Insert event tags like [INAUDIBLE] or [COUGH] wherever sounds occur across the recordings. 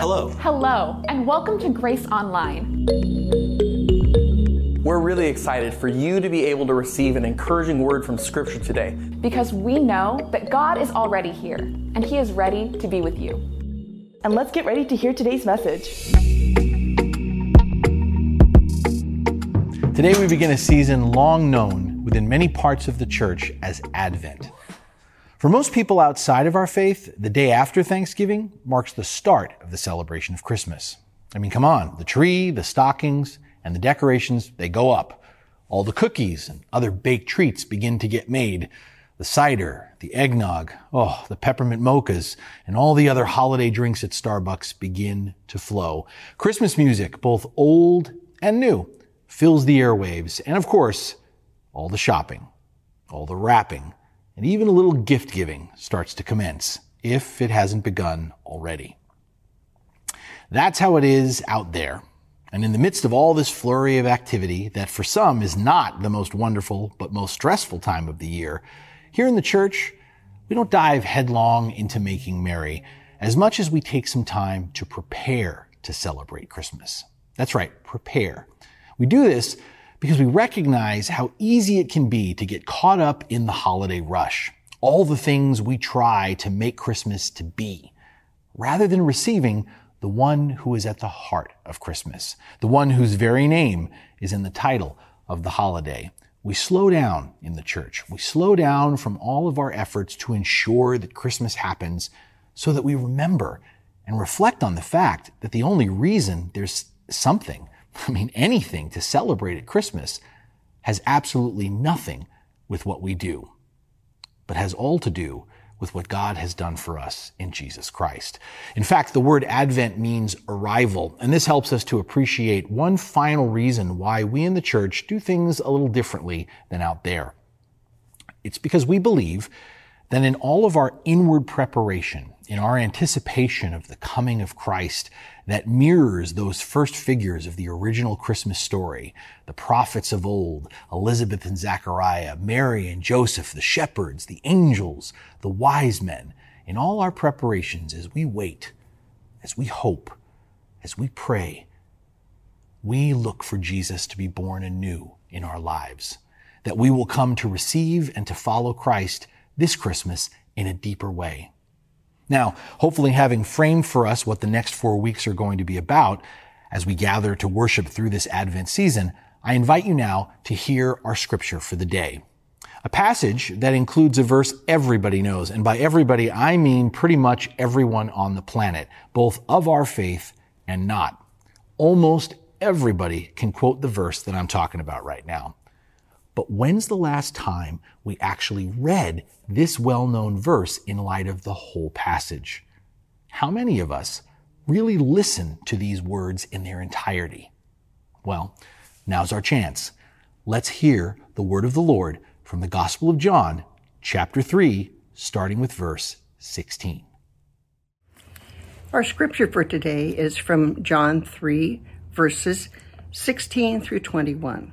Hello. Hello, and welcome to Grace Online. We're really excited for you to be able to receive an encouraging word from Scripture today. Because we know that God is already here, and He is ready to be with you. And let's get ready to hear today's message. Today we begin a season long known within many parts of the church as Advent. For most people outside of our faith, the day after Thanksgiving marks the start of the celebration of Christmas. I mean, come on, the tree, the stockings, and the decorations, they go up. All the cookies and other baked treats begin to get made. The cider, the eggnog, oh, the peppermint mochas, and all the other holiday drinks at Starbucks begin to flow. Christmas music, both old and new, fills the airwaves. And of course, all the shopping, all the wrapping, and even a little gift giving starts to commence, if it hasn't begun already. That's how it is out there. And in the midst of all this flurry of activity that for some is not the most wonderful but most stressful time of the year, here in the church, we don't dive headlong into making merry as much as we take some time to prepare to celebrate Christmas. That's right, prepare. We do this because we recognize how easy it can be to get caught up in the holiday rush. All the things we try to make Christmas to be, rather than receiving the one who is at the heart of Christmas, the one whose very name is in the title of the holiday. We slow down in the church. We slow down from all of our efforts to ensure that Christmas happens so that we remember and reflect on the fact that the only reason there's something [LAUGHS] I mean, anything to celebrate at Christmas has absolutely nothing with what we do, but has all to do with what God has done for us in Jesus Christ. In fact, the word Advent means arrival, and this helps us to appreciate one final reason why we in the church do things a little differently than out there. It's because we believe that in all of our inward preparation, in our anticipation of the coming of Christ that mirrors those first figures of the original Christmas story, the prophets of old, Elizabeth and Zachariah, Mary and Joseph, the shepherds, the angels, the wise men, in all our preparations as we wait, as we hope, as we pray, we look for Jesus to be born anew in our lives, that we will come to receive and to follow Christ this Christmas in a deeper way. Now, hopefully having framed for us what the next four weeks are going to be about as we gather to worship through this Advent season, I invite you now to hear our scripture for the day. A passage that includes a verse everybody knows. And by everybody, I mean pretty much everyone on the planet, both of our faith and not. Almost everybody can quote the verse that I'm talking about right now. But when's the last time we actually read this well-known verse in light of the whole passage? How many of us really listen to these words in their entirety? Well, now's our chance. Let's hear the word of the Lord from the Gospel of John, chapter 3, starting with verse 16. Our scripture for today is from John 3, verses 16 through 21.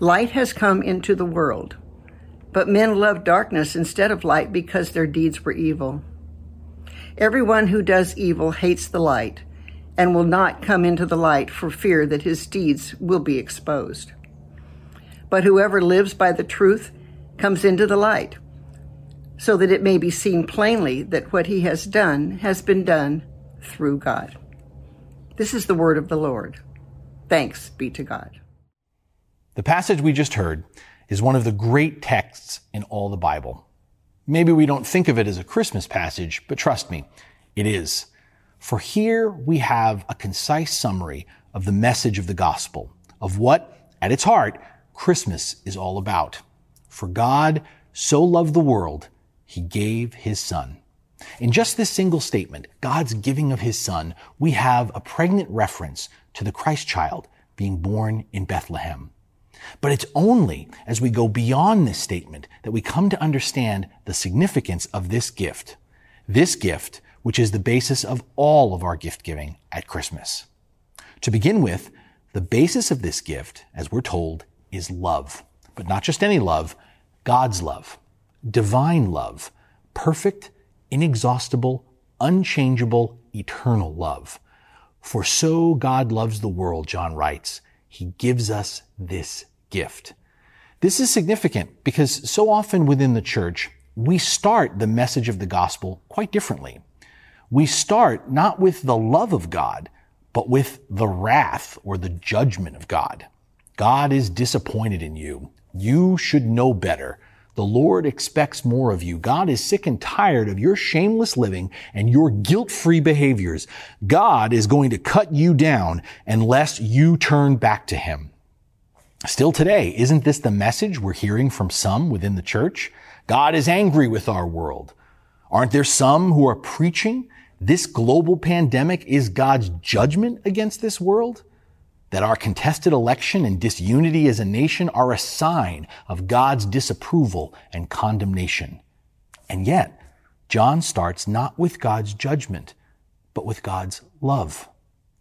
Light has come into the world, but men love darkness instead of light because their deeds were evil. Everyone who does evil hates the light and will not come into the light for fear that his deeds will be exposed. But whoever lives by the truth comes into the light, so that it may be seen plainly that what he has done has been done through God. This is the word of the Lord. Thanks be to God. The passage we just heard is one of the great texts in all the Bible. Maybe we don't think of it as a Christmas passage, but trust me, it is. For here we have a concise summary of the message of the gospel, of what, at its heart, Christmas is all about. For God so loved the world, he gave his son. In just this single statement, God's giving of his son, we have a pregnant reference to the Christ child being born in Bethlehem. But it's only as we go beyond this statement that we come to understand the significance of this gift. This gift, which is the basis of all of our gift giving at Christmas. To begin with, the basis of this gift, as we're told, is love. But not just any love, God's love, divine love, perfect, inexhaustible, unchangeable, eternal love. For so God loves the world, John writes, he gives us this gift. This is significant because so often within the church, we start the message of the gospel quite differently. We start not with the love of God, but with the wrath or the judgment of God. God is disappointed in you. You should know better. The Lord expects more of you. God is sick and tired of your shameless living and your guilt-free behaviors. God is going to cut you down unless you turn back to Him. Still today, isn't this the message we're hearing from some within the church? God is angry with our world. Aren't there some who are preaching this global pandemic is God's judgment against this world? That our contested election and disunity as a nation are a sign of God's disapproval and condemnation. And yet, John starts not with God's judgment, but with God's love.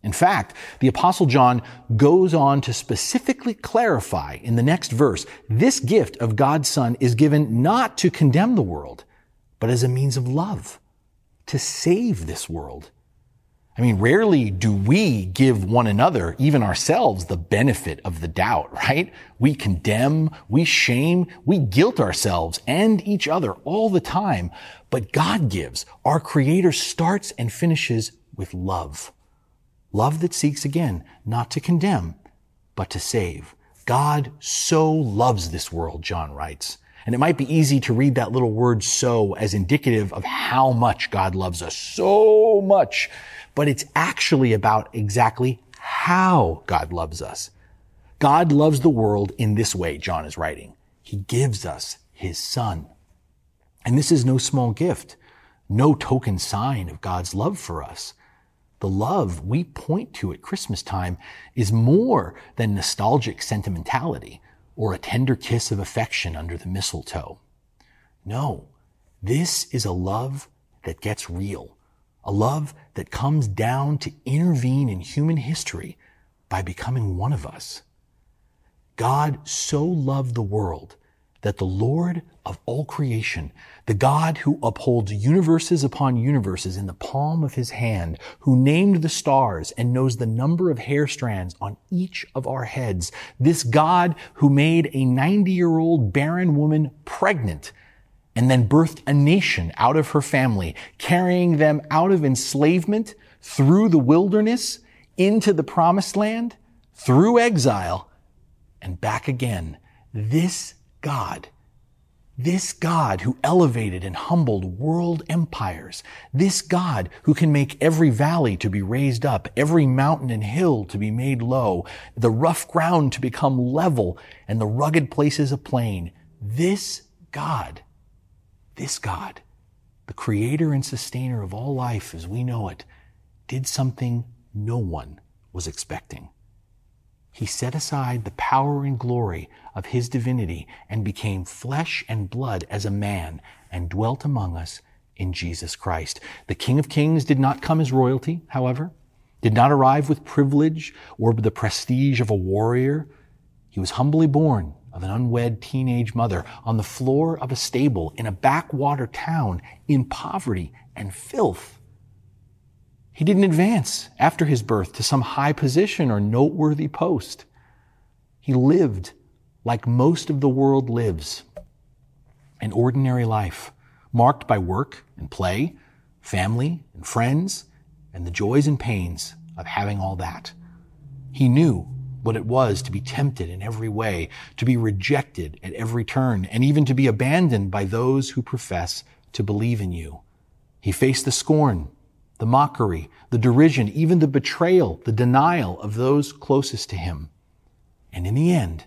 In fact, the apostle John goes on to specifically clarify in the next verse, this gift of God's son is given not to condemn the world, but as a means of love to save this world. I mean, rarely do we give one another, even ourselves, the benefit of the doubt, right? We condemn, we shame, we guilt ourselves and each other all the time. But God gives. Our Creator starts and finishes with love. Love that seeks again, not to condemn, but to save. God so loves this world, John writes, and it might be easy to read that little word so as indicative of how much God loves us so much, but it's actually about exactly how God loves us. God loves the world in this way, John is writing. He gives us his son. And this is no small gift, no token sign of God's love for us. The love we point to at Christmas time is more than nostalgic sentimentality or a tender kiss of affection under the mistletoe. No, this is a love that gets real, a love that comes down to intervene in human history by becoming one of us. God so loved the world that the Lord of all creation, the God who upholds universes upon universes in the palm of his hand, who named the stars and knows the number of hair strands on each of our heads, this God who made a 90 year old barren woman pregnant and then birthed a nation out of her family, carrying them out of enslavement through the wilderness into the promised land, through exile, and back again. This God, this God who elevated and humbled world empires, this God who can make every valley to be raised up, every mountain and hill to be made low, the rough ground to become level, and the rugged places a plain, this God, this God, the creator and sustainer of all life as we know it, did something no one was expecting. He set aside the power and glory of his divinity and became flesh and blood as a man and dwelt among us in Jesus Christ. The King of Kings did not come as royalty, however, did not arrive with privilege or the prestige of a warrior. He was humbly born of an unwed teenage mother on the floor of a stable in a backwater town in poverty and filth. He didn't advance after his birth to some high position or noteworthy post. He lived like most of the world lives an ordinary life marked by work and play, family and friends, and the joys and pains of having all that. He knew what it was to be tempted in every way, to be rejected at every turn, and even to be abandoned by those who profess to believe in you. He faced the scorn the mockery, the derision, even the betrayal, the denial of those closest to him. And in the end,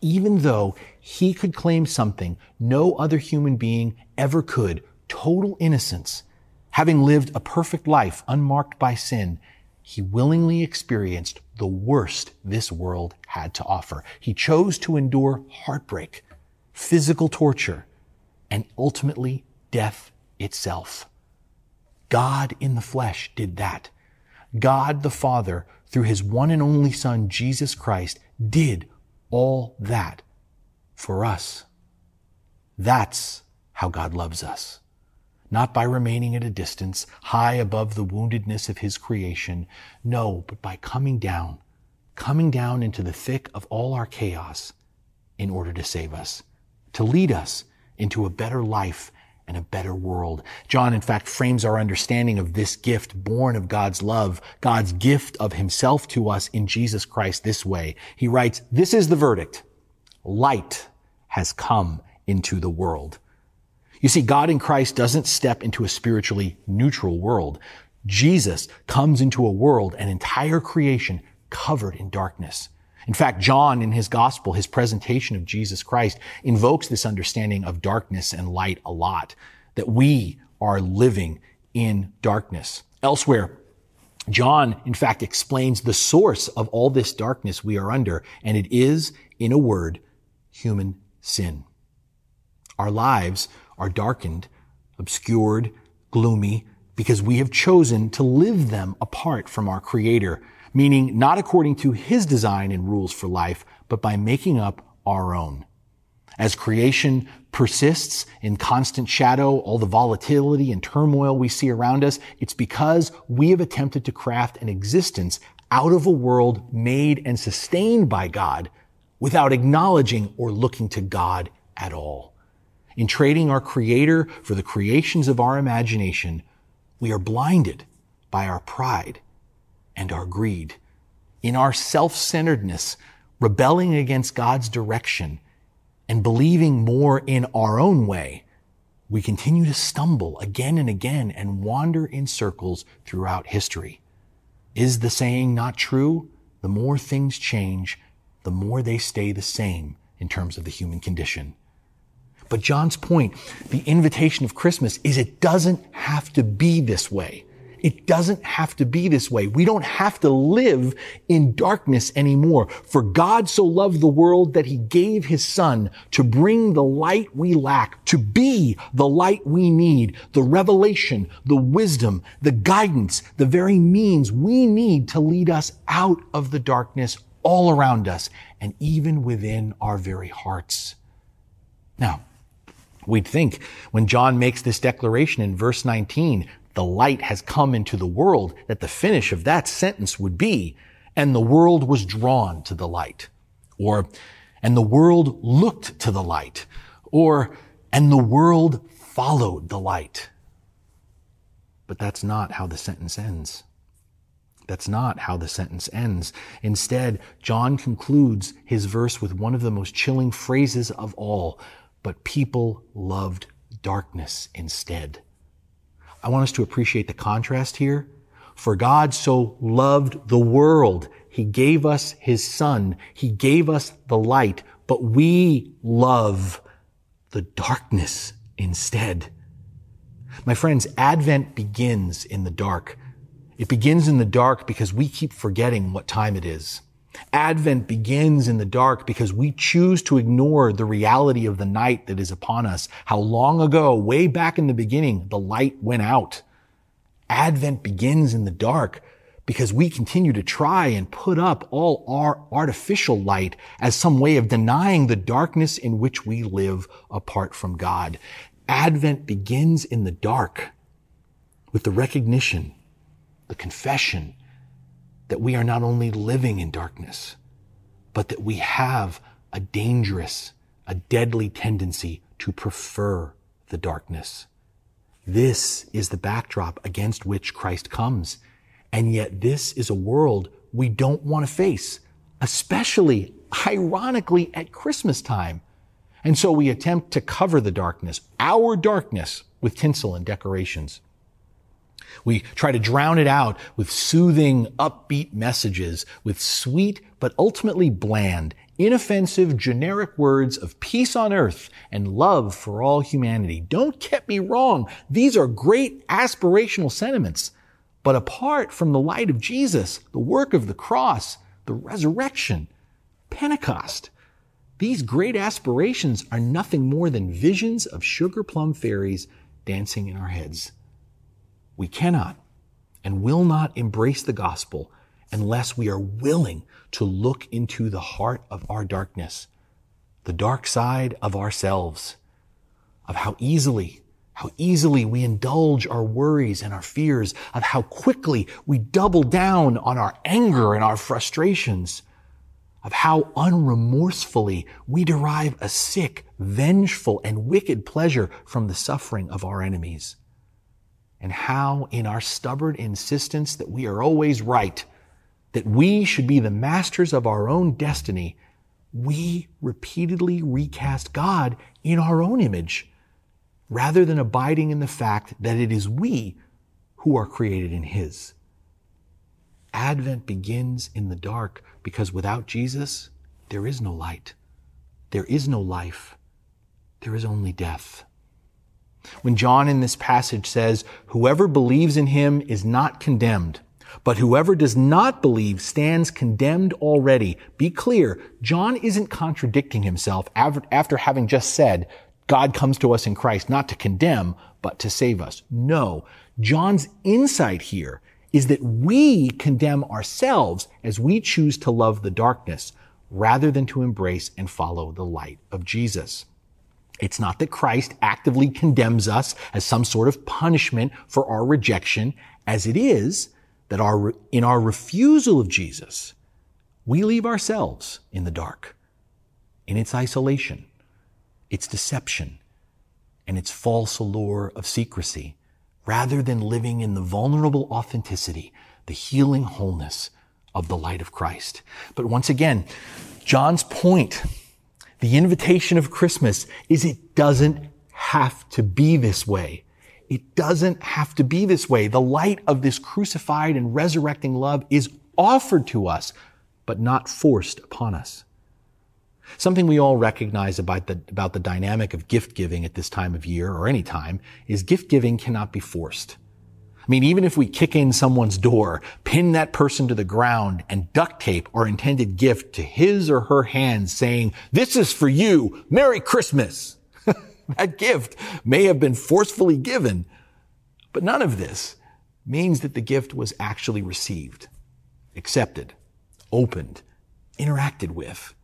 even though he could claim something no other human being ever could, total innocence, having lived a perfect life unmarked by sin, he willingly experienced the worst this world had to offer. He chose to endure heartbreak, physical torture, and ultimately death itself. God in the flesh did that. God the Father, through his one and only Son, Jesus Christ, did all that for us. That's how God loves us. Not by remaining at a distance, high above the woundedness of his creation. No, but by coming down, coming down into the thick of all our chaos in order to save us, to lead us into a better life and a better world. John, in fact, frames our understanding of this gift born of God's love, God's gift of himself to us in Jesus Christ this way. He writes, this is the verdict. Light has come into the world. You see, God in Christ doesn't step into a spiritually neutral world. Jesus comes into a world, an entire creation covered in darkness. In fact, John in his gospel, his presentation of Jesus Christ invokes this understanding of darkness and light a lot, that we are living in darkness. Elsewhere, John, in fact, explains the source of all this darkness we are under, and it is, in a word, human sin. Our lives are darkened, obscured, gloomy, because we have chosen to live them apart from our Creator meaning not according to his design and rules for life, but by making up our own. As creation persists in constant shadow, all the volatility and turmoil we see around us, it's because we have attempted to craft an existence out of a world made and sustained by God without acknowledging or looking to God at all. In trading our creator for the creations of our imagination, we are blinded by our pride and our greed. In our self-centeredness, rebelling against God's direction and believing more in our own way, we continue to stumble again and again and wander in circles throughout history. Is the saying not true? The more things change, the more they stay the same in terms of the human condition. But John's point, the invitation of Christmas, is it doesn't have to be this way. It doesn't have to be this way. We don't have to live in darkness anymore. For God so loved the world that he gave his son to bring the light we lack, to be the light we need, the revelation, the wisdom, the guidance, the very means we need to lead us out of the darkness all around us and even within our very hearts. Now, We'd think when John makes this declaration in verse 19 the light has come into the world, that the finish of that sentence would be, and the world was drawn to the light. Or, and the world looked to the light. Or, and the world followed the light. But that's not how the sentence ends. That's not how the sentence ends. Instead, John concludes his verse with one of the most chilling phrases of all. But people loved darkness instead. I want us to appreciate the contrast here. For God so loved the world, He gave us His Son. He gave us the light, but we love the darkness instead. My friends, Advent begins in the dark. It begins in the dark because we keep forgetting what time it is. Advent begins in the dark because we choose to ignore the reality of the night that is upon us. How long ago, way back in the beginning, the light went out. Advent begins in the dark because we continue to try and put up all our artificial light as some way of denying the darkness in which we live apart from God. Advent begins in the dark with the recognition, the confession, that we are not only living in darkness, but that we have a dangerous, a deadly tendency to prefer the darkness. This is the backdrop against which Christ comes. And yet this is a world we don't want to face, especially ironically at Christmas time. And so we attempt to cover the darkness, our darkness, with tinsel and decorations. We try to drown it out with soothing, upbeat messages, with sweet but ultimately bland, inoffensive, generic words of peace on earth and love for all humanity. Don't get me wrong. These are great aspirational sentiments. But apart from the light of Jesus, the work of the cross, the resurrection, Pentecost, these great aspirations are nothing more than visions of sugar plum fairies dancing in our heads. We cannot and will not embrace the gospel unless we are willing to look into the heart of our darkness, the dark side of ourselves, of how easily, how easily we indulge our worries and our fears, of how quickly we double down on our anger and our frustrations, of how unremorsefully we derive a sick, vengeful, and wicked pleasure from the suffering of our enemies and how in our stubborn insistence that we are always right, that we should be the masters of our own destiny, we repeatedly recast God in our own image, rather than abiding in the fact that it is we who are created in His. Advent begins in the dark because without Jesus, there is no light. There is no life. There is only death. When John in this passage says, whoever believes in him is not condemned, but whoever does not believe stands condemned already. Be clear, John isn't contradicting himself after having just said, God comes to us in Christ not to condemn, but to save us. No, John's insight here is that we condemn ourselves as we choose to love the darkness rather than to embrace and follow the light of Jesus. It's not that Christ actively condemns us as some sort of punishment for our rejection, as it is that our, in our refusal of Jesus, we leave ourselves in the dark, in its isolation, its deception, and its false allure of secrecy, rather than living in the vulnerable authenticity, the healing wholeness of the light of Christ. But once again, John's point the invitation of Christmas is it doesn't have to be this way. It doesn't have to be this way. The light of this crucified and resurrecting love is offered to us, but not forced upon us. Something we all recognize about the, about the dynamic of gift giving at this time of year or any time is gift giving cannot be forced. I mean, even if we kick in someone's door, pin that person to the ground, and duct tape our intended gift to his or her hands saying, this is for you, Merry Christmas. [LAUGHS] that gift may have been forcefully given, but none of this means that the gift was actually received, accepted, opened, interacted with.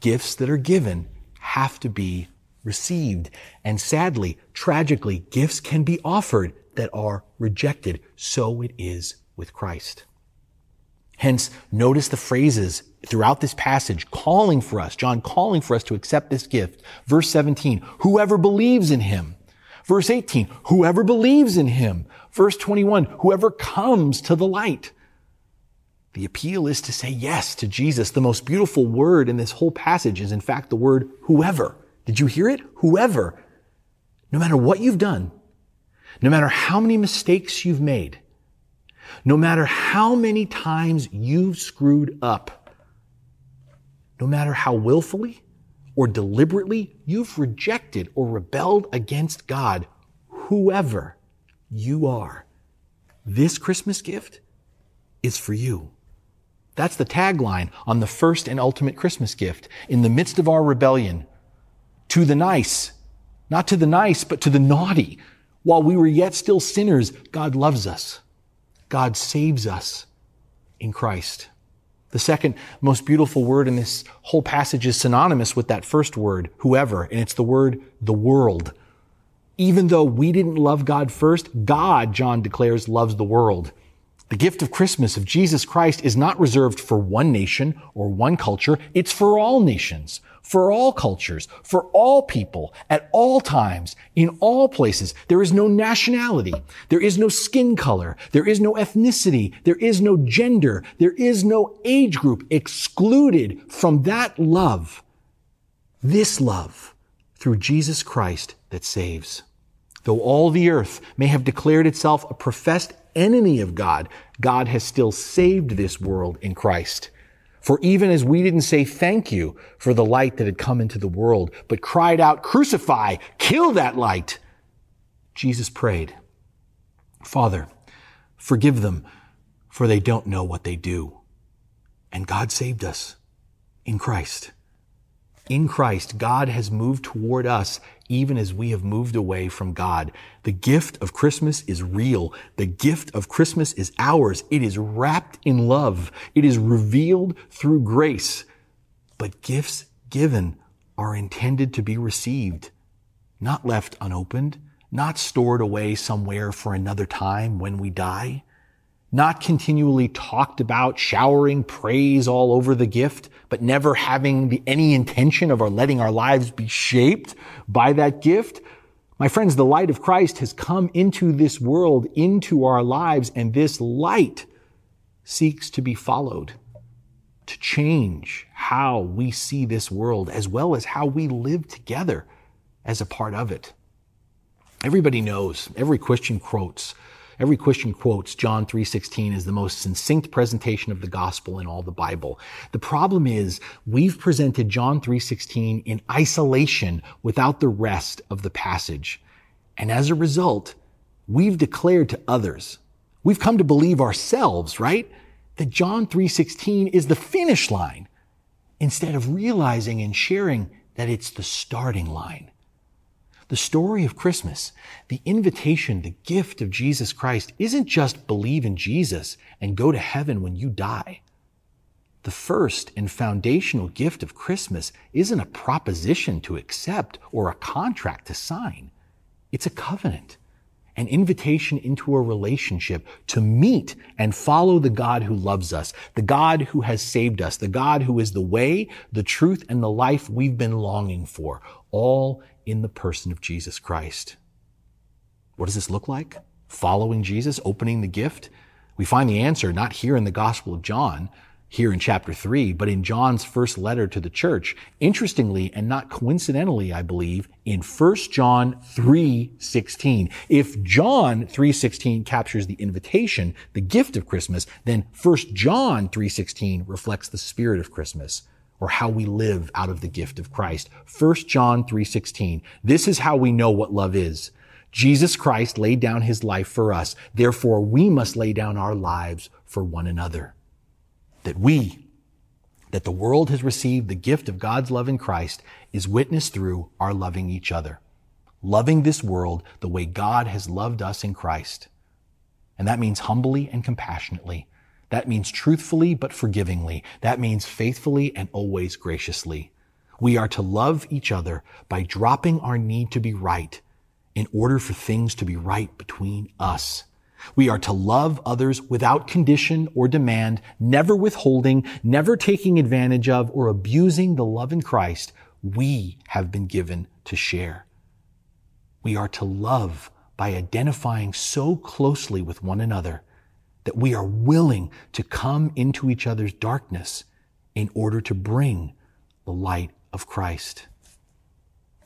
Gifts that are given have to be received. And sadly, tragically, gifts can be offered that are rejected. So it is with Christ. Hence, notice the phrases throughout this passage calling for us, John calling for us to accept this gift. Verse 17, whoever believes in him. Verse 18, whoever believes in him. Verse 21, whoever comes to the light. The appeal is to say yes to Jesus. The most beautiful word in this whole passage is in fact the word whoever. Did you hear it? Whoever. No matter what you've done, no matter how many mistakes you've made, no matter how many times you've screwed up, no matter how willfully or deliberately you've rejected or rebelled against God, whoever you are, this Christmas gift is for you. That's the tagline on the first and ultimate Christmas gift. In the midst of our rebellion, to the nice, not to the nice, but to the naughty, while we were yet still sinners, God loves us. God saves us in Christ. The second most beautiful word in this whole passage is synonymous with that first word, whoever, and it's the word the world. Even though we didn't love God first, God, John declares, loves the world. The gift of Christmas of Jesus Christ is not reserved for one nation or one culture. It's for all nations for all cultures, for all people, at all times, in all places. There is no nationality. There is no skin color. There is no ethnicity. There is no gender. There is no age group excluded from that love. This love through Jesus Christ that saves. Though all the earth may have declared itself a professed enemy of God, God has still saved this world in Christ. For even as we didn't say thank you for the light that had come into the world, but cried out, crucify, kill that light, Jesus prayed, Father, forgive them, for they don't know what they do. And God saved us in Christ. In Christ, God has moved toward us even as we have moved away from God. The gift of Christmas is real. The gift of Christmas is ours. It is wrapped in love. It is revealed through grace. But gifts given are intended to be received, not left unopened, not stored away somewhere for another time when we die not continually talked about, showering praise all over the gift, but never having any intention of our letting our lives be shaped by that gift. My friends, the light of Christ has come into this world, into our lives, and this light seeks to be followed, to change how we see this world, as well as how we live together as a part of it. Everybody knows, every Christian quotes Every Christian quotes John 3:16 as the most succinct presentation of the gospel in all the Bible. The problem is we've presented John 3:16 in isolation without the rest of the passage. And as a result, we've declared to others, we've come to believe ourselves, right? That John 3:16 is the finish line instead of realizing and sharing that it's the starting line. The story of Christmas, the invitation, the gift of Jesus Christ isn't just believe in Jesus and go to heaven when you die. The first and foundational gift of Christmas isn't a proposition to accept or a contract to sign. It's a covenant, an invitation into a relationship to meet and follow the God who loves us, the God who has saved us, the God who is the way, the truth, and the life we've been longing for, all in the person of Jesus Christ. What does this look like? Following Jesus, opening the gift? We find the answer not here in the Gospel of John, here in chapter 3, but in John's first letter to the church. Interestingly, and not coincidentally, I believe, in 1 John 3:16. If John 3:16 captures the invitation, the gift of Christmas, then 1 John 3:16 reflects the spirit of Christmas or how we live out of the gift of Christ. 1 John 3:16. This is how we know what love is. Jesus Christ laid down his life for us. Therefore, we must lay down our lives for one another. That we, that the world has received the gift of God's love in Christ is witnessed through our loving each other. Loving this world the way God has loved us in Christ. And that means humbly and compassionately that means truthfully but forgivingly. That means faithfully and always graciously. We are to love each other by dropping our need to be right in order for things to be right between us. We are to love others without condition or demand, never withholding, never taking advantage of or abusing the love in Christ we have been given to share. We are to love by identifying so closely with one another that we are willing to come into each other's darkness in order to bring the light of Christ.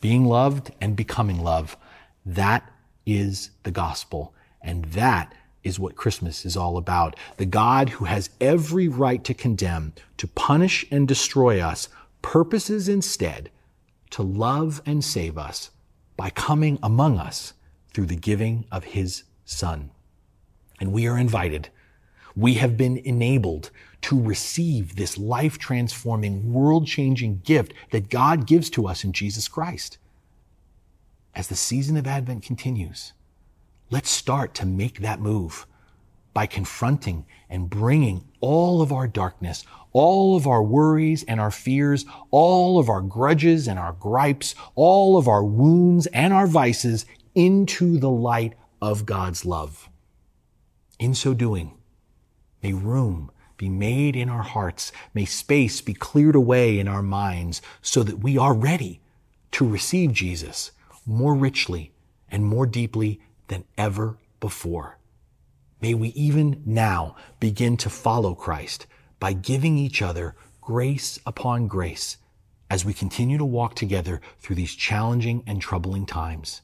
Being loved and becoming love, that is the gospel. And that is what Christmas is all about. The God who has every right to condemn, to punish and destroy us, purposes instead to love and save us by coming among us through the giving of his son and we are invited. We have been enabled to receive this life transforming, world changing gift that God gives to us in Jesus Christ. As the season of Advent continues, let's start to make that move by confronting and bringing all of our darkness, all of our worries and our fears, all of our grudges and our gripes, all of our wounds and our vices into the light of God's love. In so doing, may room be made in our hearts, may space be cleared away in our minds so that we are ready to receive Jesus more richly and more deeply than ever before. May we even now begin to follow Christ by giving each other grace upon grace as we continue to walk together through these challenging and troubling times.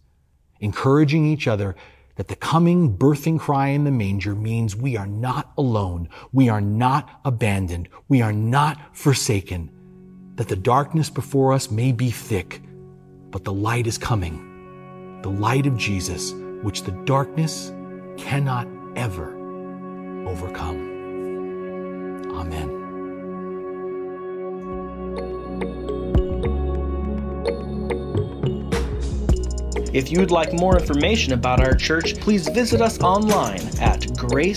encouraging each other that the coming birthing cry in the manger means we are not alone. We are not abandoned. We are not forsaken. That the darkness before us may be thick, but the light is coming. The light of Jesus, which the darkness cannot ever overcome. Amen. If you'd like more information about our church, please visit us online at gracehb.org.